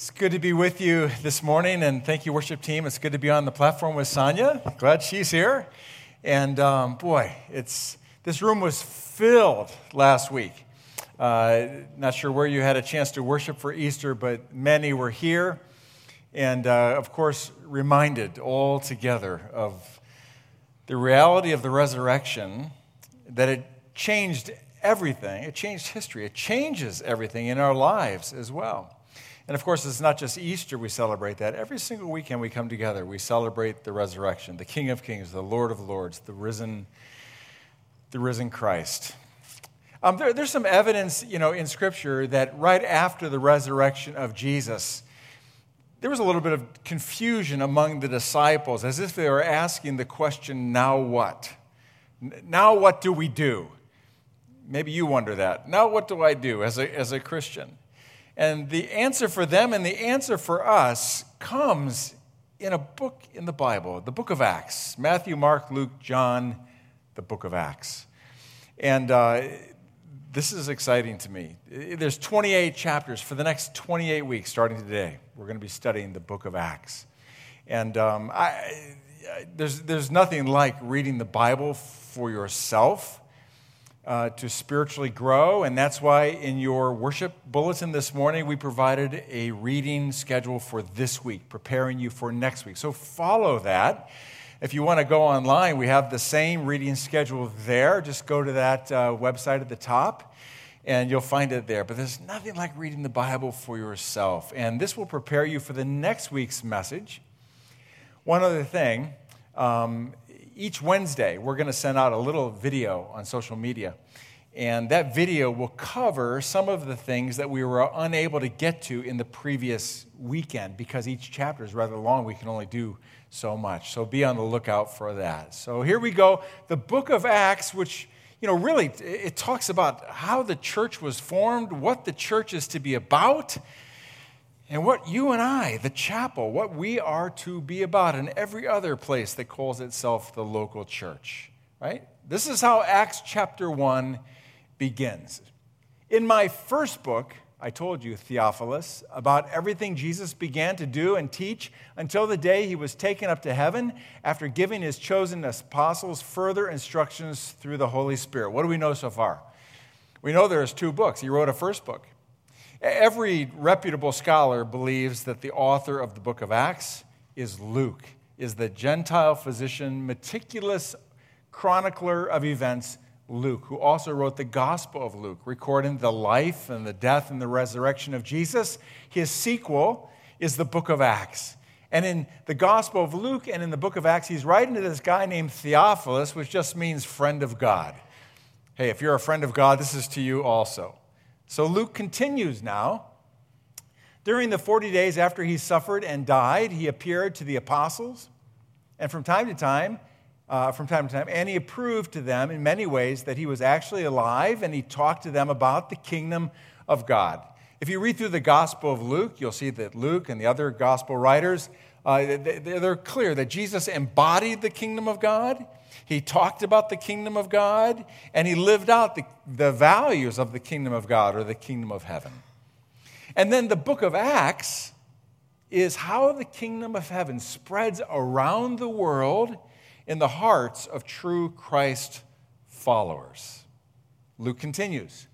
It's good to be with you this morning, and thank you, worship team. It's good to be on the platform with Sonia. Glad she's here. And um, boy, it's this room was filled last week. Uh, not sure where you had a chance to worship for Easter, but many were here, and uh, of course, reminded all together of the reality of the resurrection. That it changed everything. It changed history. It changes everything in our lives as well. And of course, it's not just Easter we celebrate that. Every single weekend we come together, we celebrate the resurrection, the King of Kings, the Lord of Lords, the risen, the risen Christ. Um, there, there's some evidence, you know, in Scripture that right after the resurrection of Jesus, there was a little bit of confusion among the disciples, as if they were asking the question, "Now what? Now what do we do?" Maybe you wonder that. Now what do I do as a, as a Christian? And the answer for them and the answer for us comes in a book in the Bible, the book of Acts Matthew, Mark, Luke, John, the book of Acts. And uh, this is exciting to me. There's 28 chapters for the next 28 weeks, starting today. We're going to be studying the book of Acts. And um, I, there's, there's nothing like reading the Bible for yourself uh, to spiritually grow. And that's why in your worship bulletin this morning, we provided a reading schedule for this week, preparing you for next week. So follow that. If you want to go online, we have the same reading schedule there. Just go to that uh, website at the top and you'll find it there. But there's nothing like reading the Bible for yourself. And this will prepare you for the next week's message. One other thing um, each Wednesday, we're going to send out a little video on social media. And that video will cover some of the things that we were unable to get to in the previous weekend because each chapter is rather long. We can only do so much. So be on the lookout for that. So here we go. The book of Acts, which, you know, really, it talks about how the church was formed, what the church is to be about and what you and I, the chapel, what we are to be about in every other place that calls itself the local church, right? This is how Acts chapter 1 begins. In my first book, I told you, Theophilus, about everything Jesus began to do and teach until the day he was taken up to heaven after giving his chosen apostles further instructions through the Holy Spirit. What do we know so far? We know there's two books. He wrote a first book. Every reputable scholar believes that the author of the book of Acts is Luke, is the Gentile physician, meticulous chronicler of events, Luke, who also wrote the Gospel of Luke, recording the life and the death and the resurrection of Jesus. His sequel is the book of Acts. And in the Gospel of Luke and in the book of Acts, he's writing to this guy named Theophilus, which just means friend of God. Hey, if you're a friend of God, this is to you also. So Luke continues now. During the 40 days after he suffered and died, he appeared to the apostles, and from time to time, uh, from time to time, and he approved to them in many ways that he was actually alive, and he talked to them about the kingdom of God. If you read through the Gospel of Luke, you'll see that Luke and the other Gospel writers, uh, they're clear that Jesus embodied the kingdom of God. He talked about the kingdom of God and he lived out the, the values of the kingdom of God or the kingdom of heaven. And then the book of Acts is how the kingdom of heaven spreads around the world in the hearts of true Christ followers. Luke continues.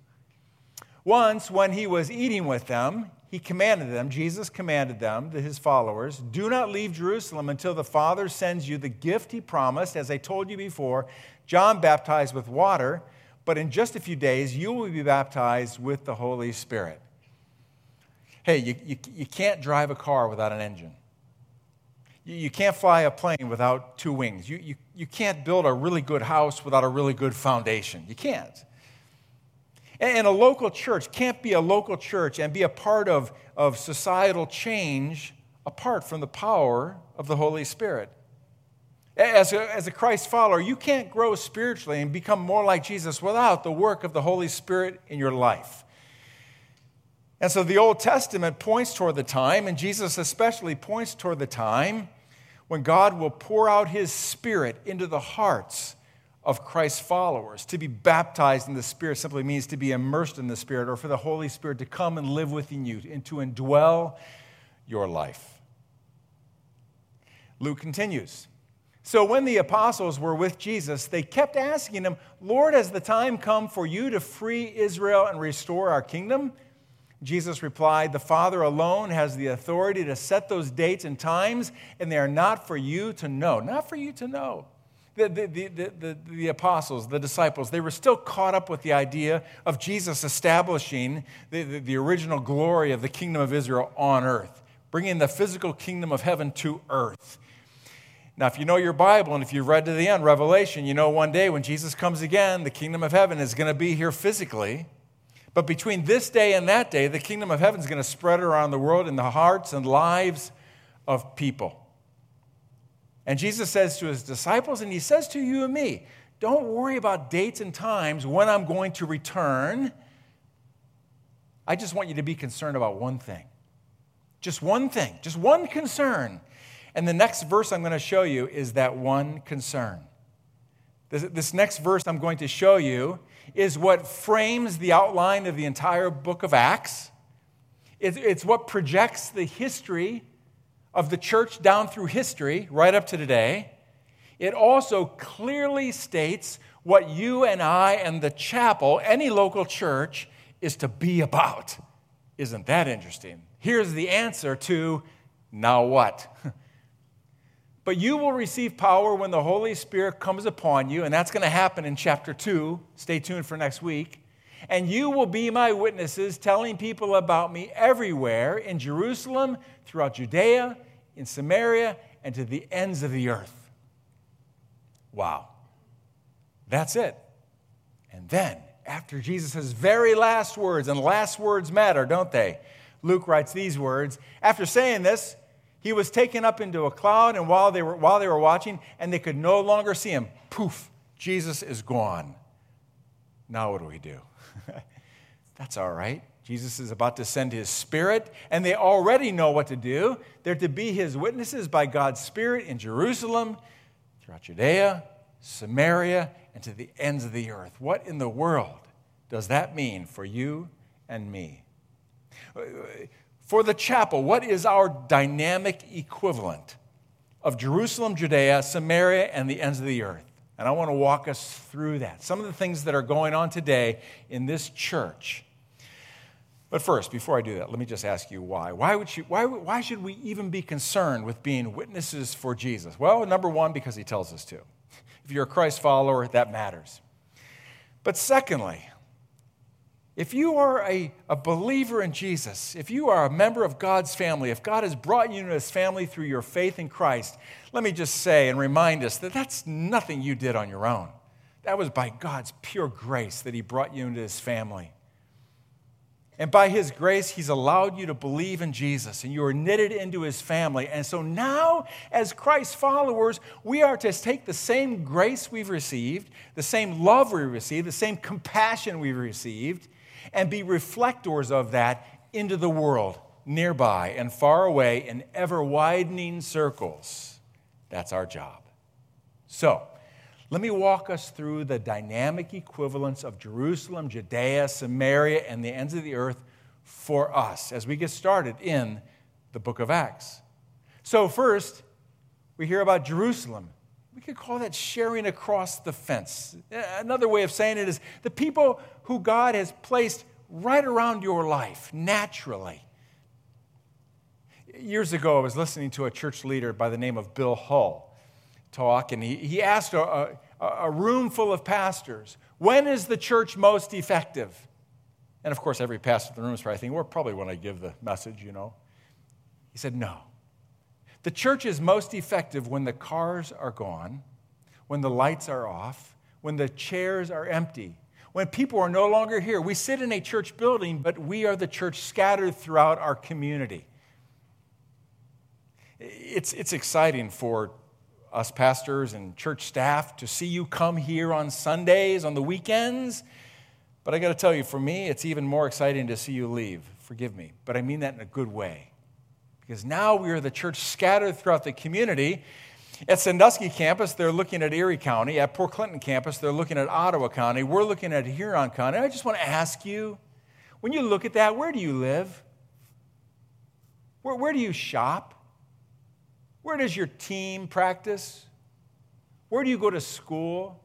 Once, when he was eating with them, he commanded them, Jesus commanded them, his followers, do not leave Jerusalem until the Father sends you the gift he promised. As I told you before, John baptized with water, but in just a few days you will be baptized with the Holy Spirit. Hey, you, you, you can't drive a car without an engine. You, you can't fly a plane without two wings. You, you, you can't build a really good house without a really good foundation. You can't. And a local church can't be a local church and be a part of, of societal change apart from the power of the Holy Spirit. As a, as a Christ follower, you can't grow spiritually and become more like Jesus without the work of the Holy Spirit in your life. And so the Old Testament points toward the time, and Jesus especially points toward the time when God will pour out his Spirit into the hearts of Christ's followers. To be baptized in the Spirit simply means to be immersed in the Spirit or for the Holy Spirit to come and live within you and to indwell your life. Luke continues. So when the apostles were with Jesus, they kept asking him, Lord, has the time come for you to free Israel and restore our kingdom? Jesus replied, The Father alone has the authority to set those dates and times, and they are not for you to know. Not for you to know. The, the, the, the, the, apostles, the disciples, they were still caught up with the idea of Jesus establishing the, the, the original glory of the kingdom of Israel on earth, bringing the physical kingdom of heaven to earth. Now, if you know your Bible and if you've read to the end, Revelation, you know one day when Jesus comes again, the kingdom of heaven is going to be here physically. But between this day and that day, the kingdom of heaven is going to spread around the world in the hearts and lives of people. And Jesus says to his disciples, and he says to you and me, don't worry about dates and times when I'm going to return. I just want you to be concerned about one thing. Just one thing, just one concern. And the next verse I'm going to show you is that one concern. This, this next verse I'm going to show you is what frames the outline of the entire book of Acts. It's, it's what projects the history of the church down through history, right up to today. It also clearly states what you and I and the chapel, any local church, is to be about. Isn't that interesting? Here's the answer to now what? but you will receive power when the Holy Spirit comes upon you, and that's going to happen in chapter 2. Stay tuned for next week. And you will be my witnesses, telling people about me everywhere in Jerusalem, throughout Judea, in Samaria, and to the ends of the earth. Wow. That's it. And then, after Jesus' very last words, and last words matter, don't they? Luke writes these words After saying this, he was taken up into a cloud, and while they were, while they were watching, and they could no longer see him, poof, Jesus is gone. Now, what do we do? That's all right. Jesus is about to send his spirit, and they already know what to do. They're to be his witnesses by God's spirit in Jerusalem, throughout Judea, Samaria, and to the ends of the earth. What in the world does that mean for you and me? For the chapel, what is our dynamic equivalent of Jerusalem, Judea, Samaria, and the ends of the earth? And I want to walk us through that. Some of the things that are going on today in this church but first, before I do that, let me just ask you why. Why, would you, why, why should we even be concerned with being witnesses for Jesus? Well, number one, because he tells us to. If you're a Christ follower, that matters. But secondly, if you are a, a believer in Jesus, if you are a member of God's family, if God has brought you into his family through your faith in Christ, let me just say and remind us that that's nothing you did on your own. That was by God's pure grace that he brought you into his family. And by His grace, He's allowed you to believe in Jesus and you are knitted into His family. And so now, as Christ's followers, we are to take the same grace we've received, the same love we received, the same compassion we've received, and be reflectors of that into the world, nearby and far away, in ever widening circles. That's our job. So, let me walk us through the dynamic equivalence of Jerusalem, Judea, Samaria, and the ends of the earth for us as we get started in the book of Acts. So, first, we hear about Jerusalem. We could call that sharing across the fence. Eh, another way of saying it is the people who God has placed right around your life naturally. Years ago, I was listening to a church leader by the name of Bill Hull talk, and he, he asked a, a room full of pastors. When is the church most effective? And of course, every pastor in the room is probably thinking, well, probably when I give the message, you know. He said, no. The church is most effective when the cars are gone, when the lights are off, when the chairs are empty, when people are no longer here. We sit in a church building, but we are the church scattered throughout our community. It's, it's exciting for us pastors and church staff to see you come here on Sundays, on the weekends. But I got to tell you, for me, it's even more exciting to see you leave. Forgive me, but I mean that in a good way. Because now we are the church scattered throughout the community. At Sandusky campus, they're looking at Erie County. At Port Clinton campus, they're looking at Ottawa County. We're looking at Huron County. I just want to ask you when you look at that, where do you live? Where, where do you shop? Where does your team practice? Where do you go to school?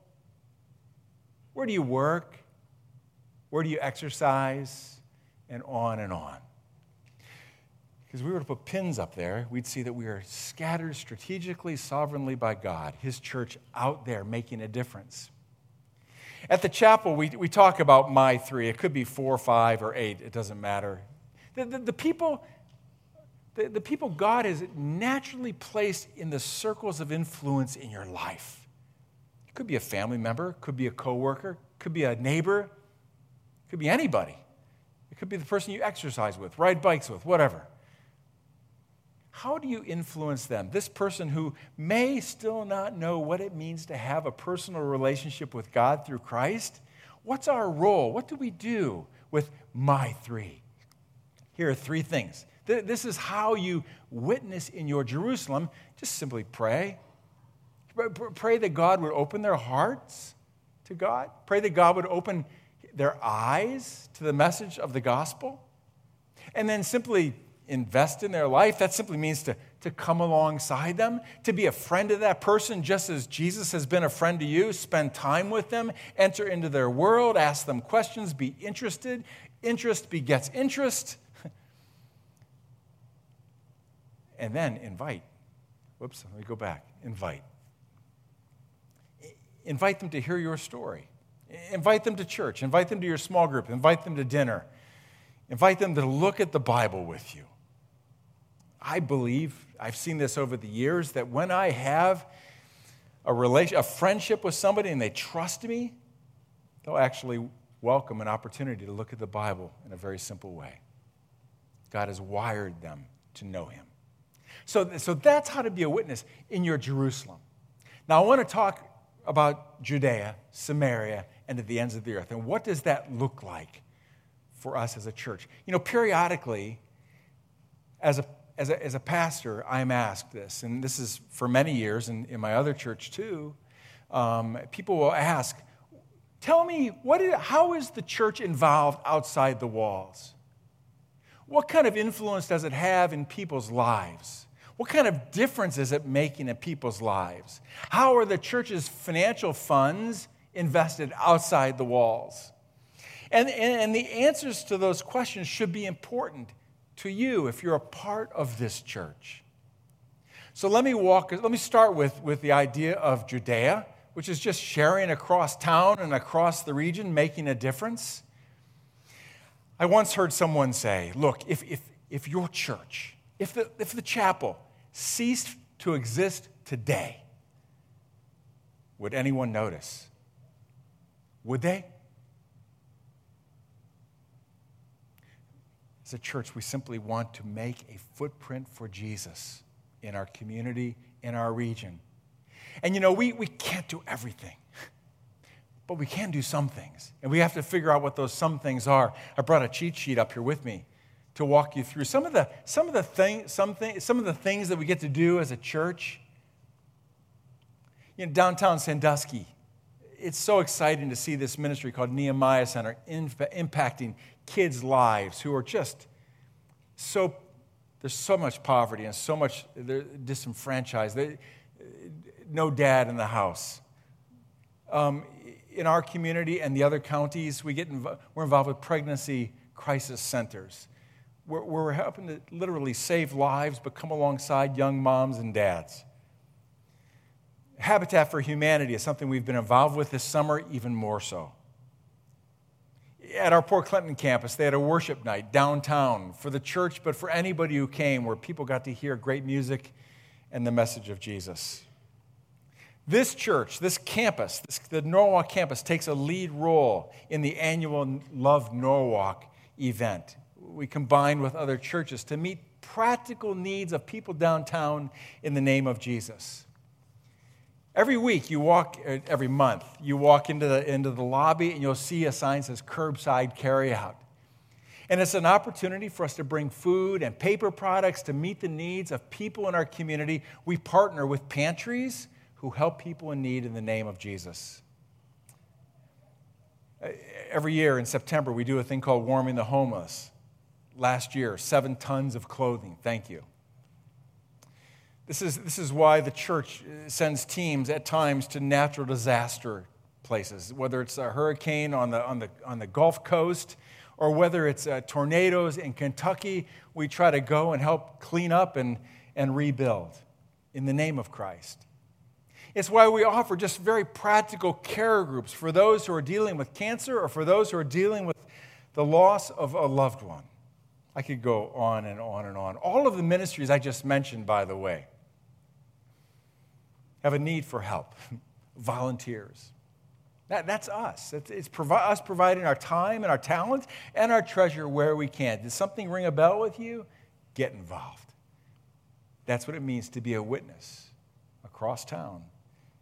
Where do you work? Where do you exercise? And on and on. Because we were to put pins up there, we'd see that we are scattered strategically, sovereignly by God, His church out there making a difference. At the chapel, we, we talk about my three. It could be four, five, or eight. It doesn't matter. The, the, the people the, the people God has naturally placed in the circles of influence in your life. It could be a family member, could be a coworker, could be a neighbor, could be anybody. It could be the person you exercise with, ride bikes with, whatever. How do you influence them? This person who may still not know what it means to have a personal relationship with God through Christ, what's our role? What do we do with my three? Here are three things this is how you witness in your Jerusalem. Just simply pray. Pray that God would open their hearts to God. Pray that God would open their eyes to the message of the gospel. And then simply invest in their life. That simply means to, to come alongside them, to be a friend of that person, just as Jesus has been a friend to you. Spend time with them, enter into their world, ask them questions, be interested. Interest begets interest. And then invite. Whoops, let me go back. Invite. Invite them to hear your story. Invite them to church. Invite them to your small group. Invite them to dinner. Invite them to look at the Bible with you. I believe, I've seen this over the years, that when I have a, relation, a friendship with somebody and they trust me, they'll actually welcome an opportunity to look at the Bible in a very simple way. God has wired them to know Him. So, so that's how to be a witness in your Jerusalem. Now, I want to talk about Judea, Samaria, and to the ends of the earth. And what does that look like for us as a church? You know, periodically, as a, as a, as a pastor, I'm asked this, and this is for many years, and in my other church too. Um, people will ask, Tell me, what is, how is the church involved outside the walls? What kind of influence does it have in people's lives? What kind of difference is it making in people's lives? How are the church's financial funds invested outside the walls? And, and, and, the answers to those questions should be important to you if you're a part of this church. So let me walk, let me start with, with the idea of Judea, which is just sharing across town and across the region, making a difference. I once heard someone say, look, if, if, if your church, if the, if the chapel ceased to exist today, would anyone notice? Would they? As a church, we simply want to make a footprint for Jesus in our community, in our region. And you know, we, we can't do everything, but we can do some things. And we have to figure out what those some things are. I brought a cheat sheet up here with me to walk you through some of the, some of the, thing, some, thing, some of the things that we get to do as a church. You know, downtown Sandusky, it's so exciting to see this ministry called Nehemiah Center impacting kids' lives who are just so, there's so much poverty and so much, they're disenfranchised. They, no dad in the house. Um, in our community and the other counties, we get inv- we're involved with pregnancy crisis centers we're, we're helping to literally save lives, but come alongside young moms and dads. Habitat for Humanity is something we've been involved with this summer, even more so. At our Port Clinton campus, they had a worship night downtown for the church, but for anybody who came, where people got to hear great music and the message of Jesus. This church, this campus, this, the Norwalk campus, takes a lead role in the annual Love Norwalk event we combine with other churches to meet practical needs of people downtown in the name of Jesus. Every week you walk, uh, every month, you walk into the, into the lobby and you'll see a sign that says curbside carryout. And it's an opportunity for us to bring food and paper products to meet the needs of people in our community. We partner with pantries who help people in need in the name of Jesus. Uh, every year in September, we do a thing called Warming the Homeless last year, seven tons of clothing. Thank you. This is, this is why the church sends teams at times to natural disaster places, whether it's a hurricane on the, on the, on the Gulf Coast or whether it's uh, tornadoes in Kentucky. We try to go and help clean up and, and rebuild in the name of Christ. It's why we offer just very practical care groups for those who are dealing with cancer or for those who are dealing with the loss of a loved one. I could go on and on and on. All of the ministries I just mentioned, by the way, have a need for help, volunteers. That, that's us. It's, it's provi- us providing our time and our talent and our treasure where we can. Did something ring a bell with you? Get involved. That's what it means to be a witness across town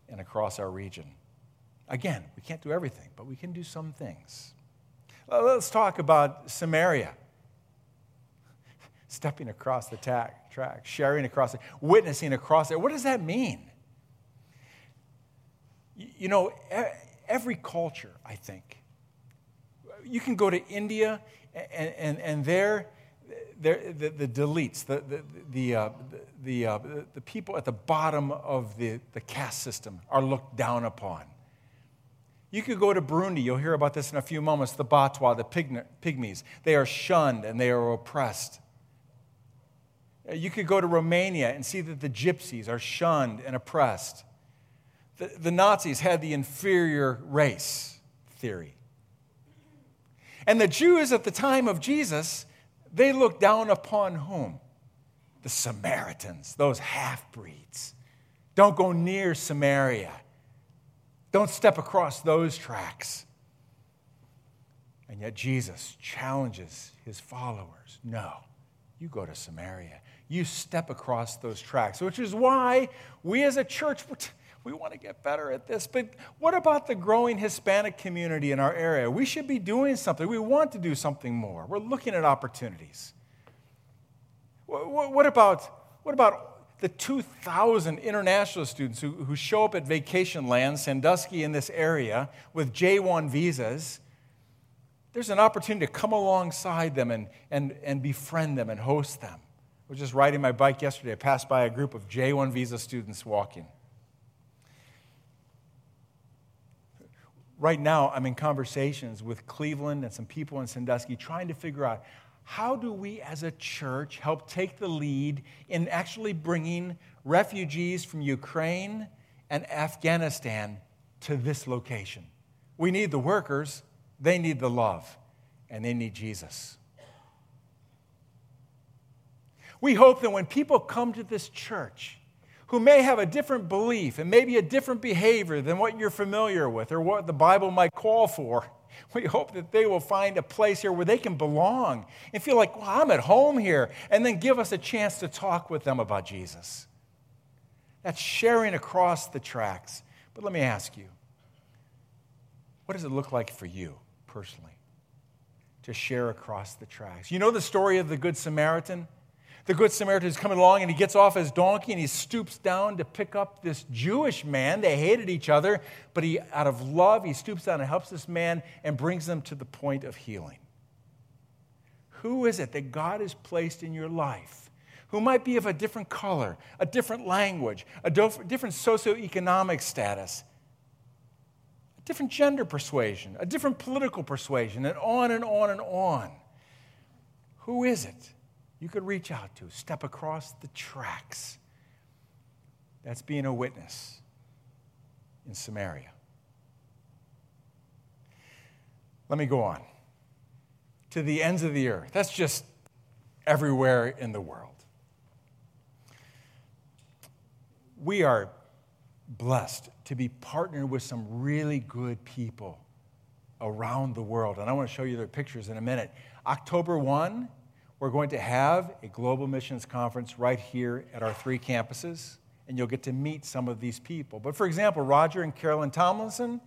and across our region. Again, we can't do everything, but we can do some things. Let's talk about Samaria. Stepping across the track, sharing across it, witnessing across it. What does that mean? You know, every culture, I think. You can go to India, and, and, and there, the, the Dalits, the, the, the, uh, the, uh, the people at the bottom of the, the caste system are looked down upon. You could go to Burundi, you'll hear about this in a few moments, the Batwa, the Pygmies. They are shunned and they are oppressed. Uh, you could go to Romania and see that the gypsies are shunned and oppressed. The, the Nazis had the inferior race theory. And the Jews at the time of Jesus, they looked down upon whom? The Samaritans, those half breeds. Don't go near Samaria. Don't step across those tracks. And yet Jesus challenges his followers no, you go to Samaria. You step across those tracks, which is why we as a church, we want to get better at this. But what about the growing Hispanic community in our area? We should be doing something. We want to do something more. We're looking at opportunities. What about, what about the 2,000 international students who, who show up at vacation land, Sandusky, in this area with J1 visas? There's an opportunity to come alongside them and, and, and befriend them and host them. I was just riding my bike yesterday. I passed by a group of J1 visa students walking. right now I'm in conversations with Cleveland and some people in Sandusky trying to figure out how do we as a church help take the lead in actually bringing refugees from Ukraine and Afghanistan to this location. We need the workers, they need the love, and they need Jesus. We hope that when people come to this church, who may have a different belief and maybe a different behavior than what you're familiar with or what the Bible might call for. We hope that they will find a place here where they can belong and feel like, well, I'm at home here, and then give us a chance to talk with them about Jesus. That's sharing across the tracks. But let me ask you what does it look like for you personally to share across the tracks? You know the story of the Good Samaritan? The Good Samaritan is coming along and he gets off his donkey and he stoops down to pick up this Jewish man. They hated each other, but he, out of love, he stoops down and helps this man and brings them to the point of healing. Who is it that God has placed in your life who might be of a different color, a different language, a different socioeconomic status, a different gender persuasion, a different political persuasion, and on and on and on? Who is it? You could reach out to, step across the tracks. That's being a witness in Samaria. Let me go on to the ends of the earth. That's just everywhere in the world. We are blessed to be partnered with some really good people around the world. And I want to show you their pictures in a minute. October 1 we're going to have a global missions conference right here at our three campuses, and you'll get to meet some of these people. But for example, Roger and Carolyn Tomlinson,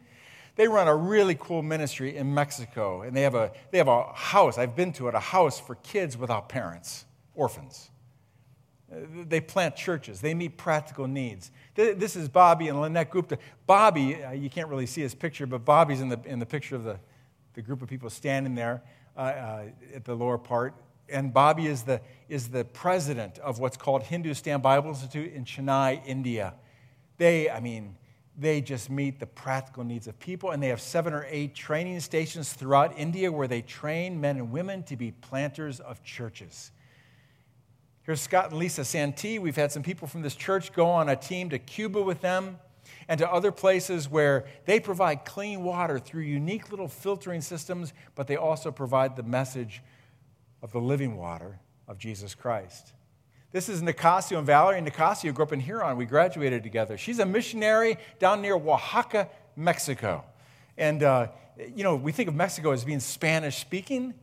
they run a really cool ministry in Mexico, and they have a, they have a house, I've been to it, a house for kids without parents, orphans. They plant churches. They meet practical needs. This is Bobby and Lynette Gupta. Bobby, uh, you can't really see his picture, but Bobby's in the, in the picture of the, the group of people standing there uh, uh, at the lower part and Bobby is the, is the president of what's called Hindustan Bible Institute in Chennai, India. They, I mean, they just meet the practical needs of people, and they have seven or eight training stations throughout India where they train men and women to be planters of churches. Here's Scott and Lisa Santee. We've had some people from this church go on a team to Cuba with them and to other places where they provide clean water through unique little filtering systems, but they also provide the message of the living water of Jesus Christ. This is Nicasio and Valerie. Nicasio grew up in Huron. We graduated together. She's a missionary down near Oaxaca, Mexico. And, uh, you know, we think of Mexico as being Spanish speaking.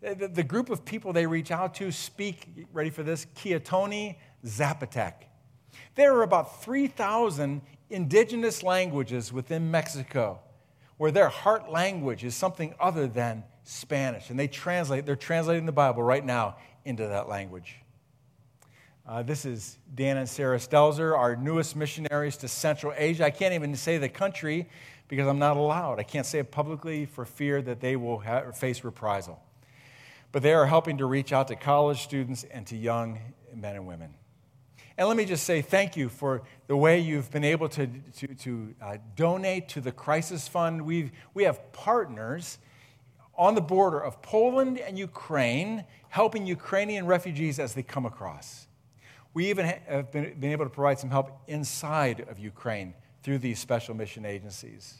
The, the, group of people they reach out to speak, ready for this, Quiatoni Zapotec. There are about 3,000 indigenous languages within Mexico where their heart language is something other than Spanish. And they translate, they're translating the Bible right now into that language. Uh, this is Dan and Sarah Stelzer, our newest missionaries to Central Asia. I can't even say the country because I'm not allowed. I can't say it publicly for fear that they will ha- face reprisal. But they are helping to reach out to college students and to young men and women. And let me just say thank you for the way you've been able to, to, to uh, donate to the Crisis Fund. We've, we have partners on the border of Poland and Ukraine helping Ukrainian refugees as they come across. We even have been, been able to provide some help inside of Ukraine through these special mission agencies.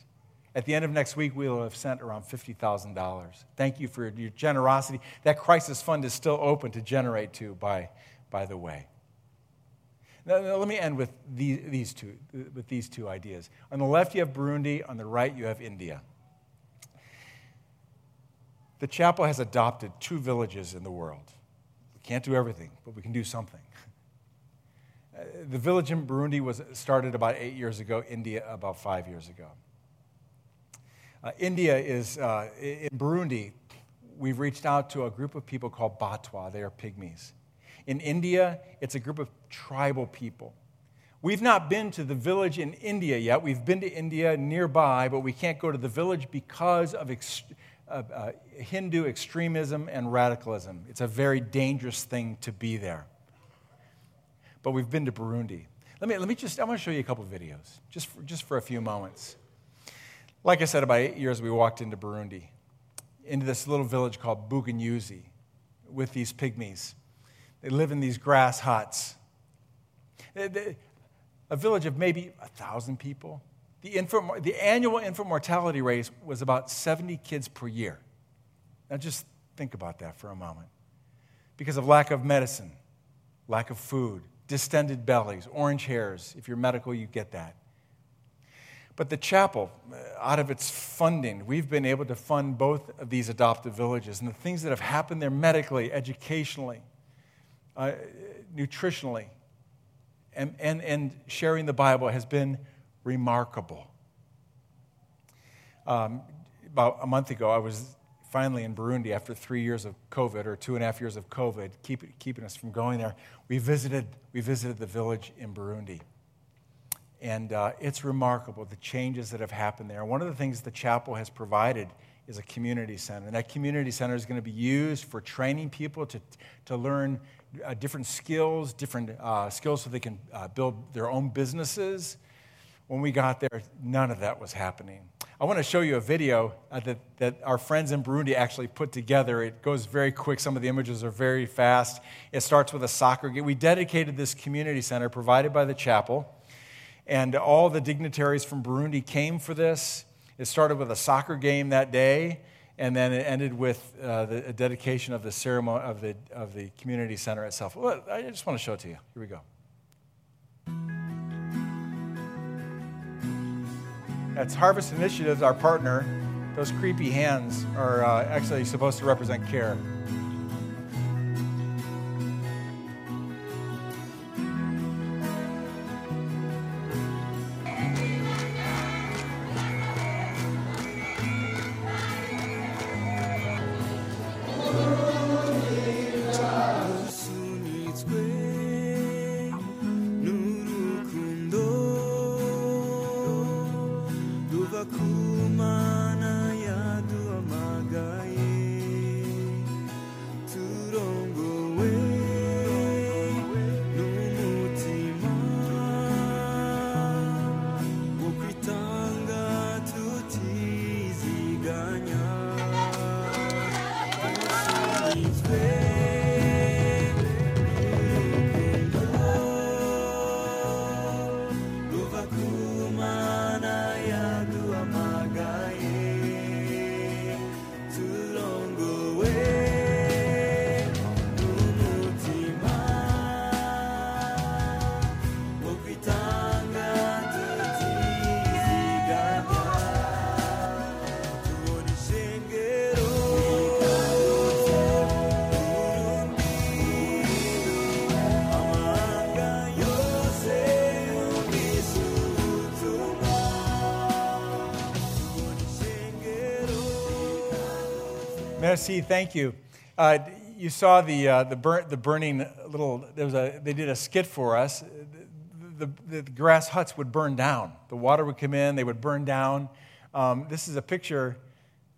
At the end of next week, we will have sent around $50,000. Thank you for your generosity. That crisis fund is still open to generate to, by, by the way. Now, now let me end with these, these, two, with these two ideas. On the left, you have Burundi. On the right, you have India. The chapel has adopted two villages in the world. We can't do everything, but we can do something. the village in Burundi was started about eight years ago, India about five years ago. Uh, India is, uh, in Burundi, we've reached out to a group of people called Batwa. They are pygmies. In India, it's a group of tribal people. We've not been to the village in India yet. We've been to India nearby, but we can't go to the village because of uh, uh, Hindu extremism and radicalism. It's a very dangerous thing to be there but we've been to Burundi. Let me, let me just, I want to show you a couple videos, just for, just for a few moments. Like I said, about eight years we walked into Burundi, into this little village called Buganyuzi with these pygmies. They live in these grass huts. a village of maybe a thousand people. The, infant, the annual infant mortality rate was about 70 kids per year. Now just think about that for a moment. Because of lack of medicine, lack of food, distended bellies, orange hairs. If you're medical, you get that. But the chapel, uh, out of its funding, we've been able to fund both of these adoptive villages. And the things that have happened there medically, educationally, uh, nutritionally, and, and, and sharing the Bible has been remarkable. Um, about a month ago, I was finally in Burundi after three years of COVID or two and a half years of COVID, keep, keeping us from going there. We visited, we visited the village in Burundi. And uh, it's remarkable the changes that have happened there. One of the things the chapel has provided is a community center. And that community center is going to be used for training people to, to learn uh, different skills, different uh, skills so they can uh, build their own businesses. When we got there, none of that was happening. I want to show you a video uh, that, that our friends in Burundi actually put together. It goes very quick. Some of the images are very fast. It starts with a soccer game. We dedicated this community center provided by the chapel, and all the dignitaries from Burundi came for this. It started with a soccer game that day, and then it ended with uh, the dedication of the ceremony of the, of the community center itself. Well, I just want to show it to you. Here we go. That's Harvest Initiatives, our partner. Those creepy hands are uh, actually supposed to represent care. Merci, thank you. Uh, you saw the, uh, the, the burning little, there was a, they did a skit for us. The, the, the, grass huts would burn down. The water would come in, they would burn down. Um, this is a picture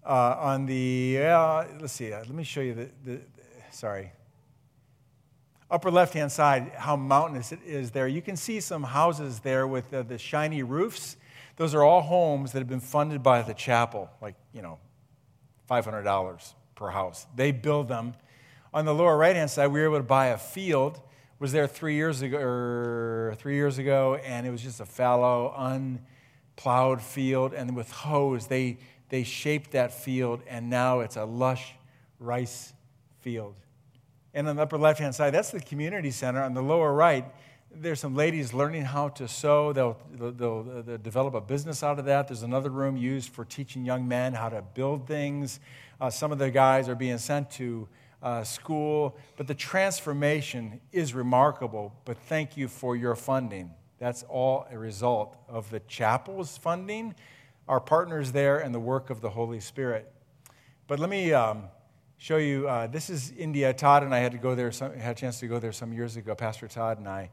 uh, on the, uh, let's see, uh, let me show you the, the sorry. Upper left hand side, how mountainous it is there. You can see some houses there with the shiny roofs. Those are all homes that have been funded by the chapel, like, you know, $500 per house. They build them. On the lower right hand side, we were able to buy a field. Was there three years ago, or three years ago, and it was just a fallow, unplowed field, and with hose they they shaped that field, and now it's a lush rice field. And on the upper left hand side, that's the community center. On the lower right, there's some ladies learning how to sew. They'll, they'll, they'll, develop a business out of that. There's another room used for teaching young men how to build things. Uh, some of the guys are being sent to uh, school. But the transformation is remarkable. But thank you for your funding. That's all a result of the chapel's funding, our partners there, and the work of the Holy Spirit. But let me. Um, show you uh, this is India. Todd and I had to go there, some, had a chance to go there some years ago, Pastor Todd and I.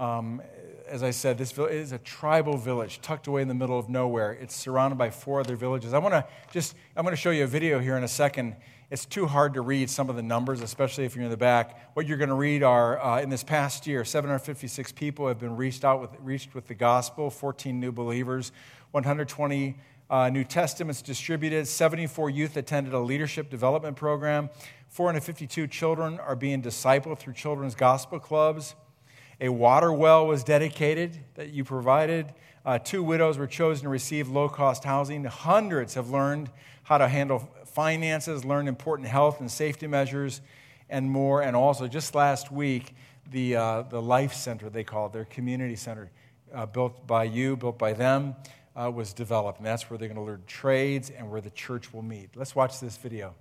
Um, as I said, this is a tribal village tucked away in the middle of nowhere. It's surrounded by four other villages. I want to just, I'm going to show you a video here in a second. It's too hard to read some of the numbers, especially if you're in the back. What you're going to read are uh, in this past year, 756 people have been reached out with, reached with the gospel, 14 new believers, 120 uh, New Testaments distributed, 74 youth attended a leadership development program, 452 children are being discipled through children's gospel clubs. A water well was dedicated that you provided. Uh, two widows were chosen to receive low cost housing. Hundreds have learned how to handle finances, learned important health and safety measures, and more. And also, just last week, the, uh, the Life Center, they call it, their community center, uh, built by you, built by them, uh, was developed. And that's where they're going to learn trades and where the church will meet. Let's watch this video.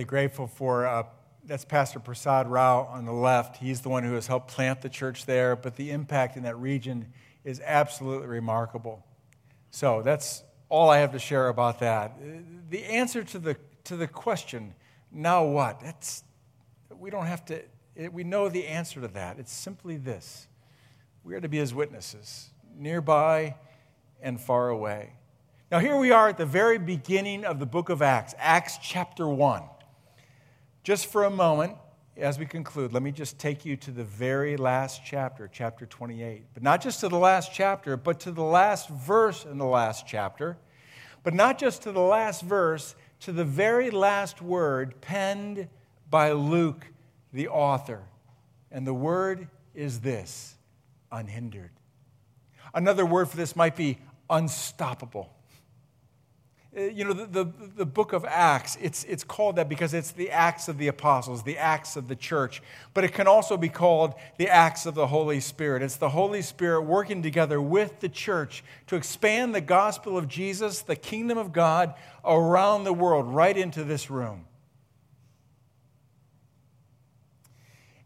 Really grateful for. Uh, that's Pastor Prasad Rao on the left. He's the one who has helped plant the church there, but the impact in that region is absolutely remarkable. So that's all I have to share about that. The answer to the, to the question, now what? That's, we don't have to, we know the answer to that. It's simply this we are to be his witnesses, nearby and far away. Now, here we are at the very beginning of the book of Acts, Acts chapter 1. Just for a moment, as we conclude, let me just take you to the very last chapter, chapter 28. But not just to the last chapter, but to the last verse in the last chapter. But not just to the last verse, to the very last word penned by Luke, the author. And the word is this unhindered. Another word for this might be unstoppable. Uh, you know, the, the, the, book of Acts, it's, it's called that because it's the Acts of the Apostles, the Acts of the church. But it can also be called the Acts of the Holy Spirit. It's the Holy Spirit working together with the church to expand the gospel of Jesus, the kingdom of God, around the world, right into this room.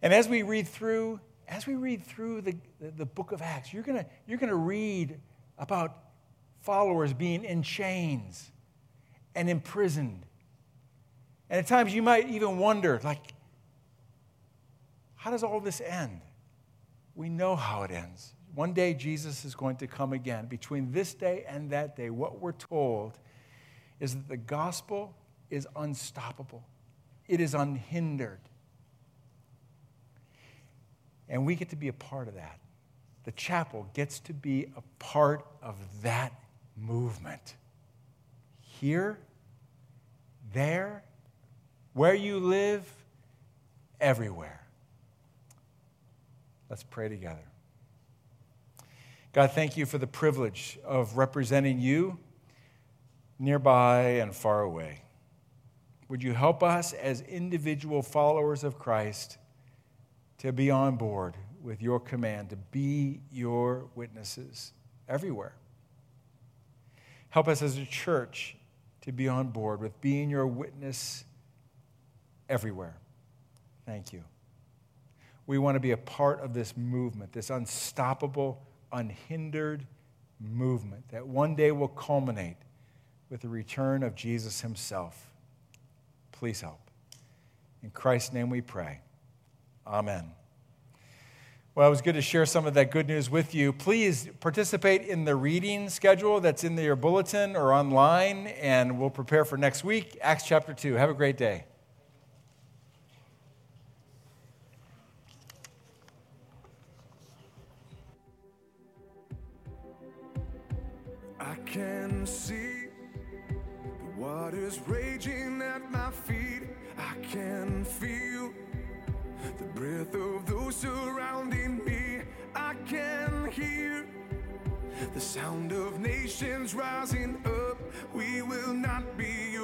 And as we read through, as we read through the, the, book of Acts, you're going you're going to read about followers being in chains and imprisoned. And at times you might even wonder, like, how does all this end? We know how it ends. One day Jesus is going to come again. Between this day and that day, what we're told is that the gospel is unstoppable, it is unhindered. And we get to be a part of that. The chapel gets to be a part of that movement here, there, where you live, everywhere. Let's pray together. God, thank you for the privilege of representing you nearby and far away. Would you help us as individual followers of Christ to be on board with your command to be your witnesses everywhere? Help us as a church to be on board with being your witness everywhere. Thank you. We want to be a part of this movement, this unstoppable, unhindered movement that one day will culminate with the return of Jesus himself. Please help. In Christ's name we pray. Amen. Well, it was good to share some of that good news with you. Please participate in the reading schedule that's in your bulletin or online, and we'll prepare for next week, Acts chapter 2. Have a great day. I can see the waters raging at my feet. I can feel the breath of those surrounding me. I can hear the sound of nations rising up. We will not be.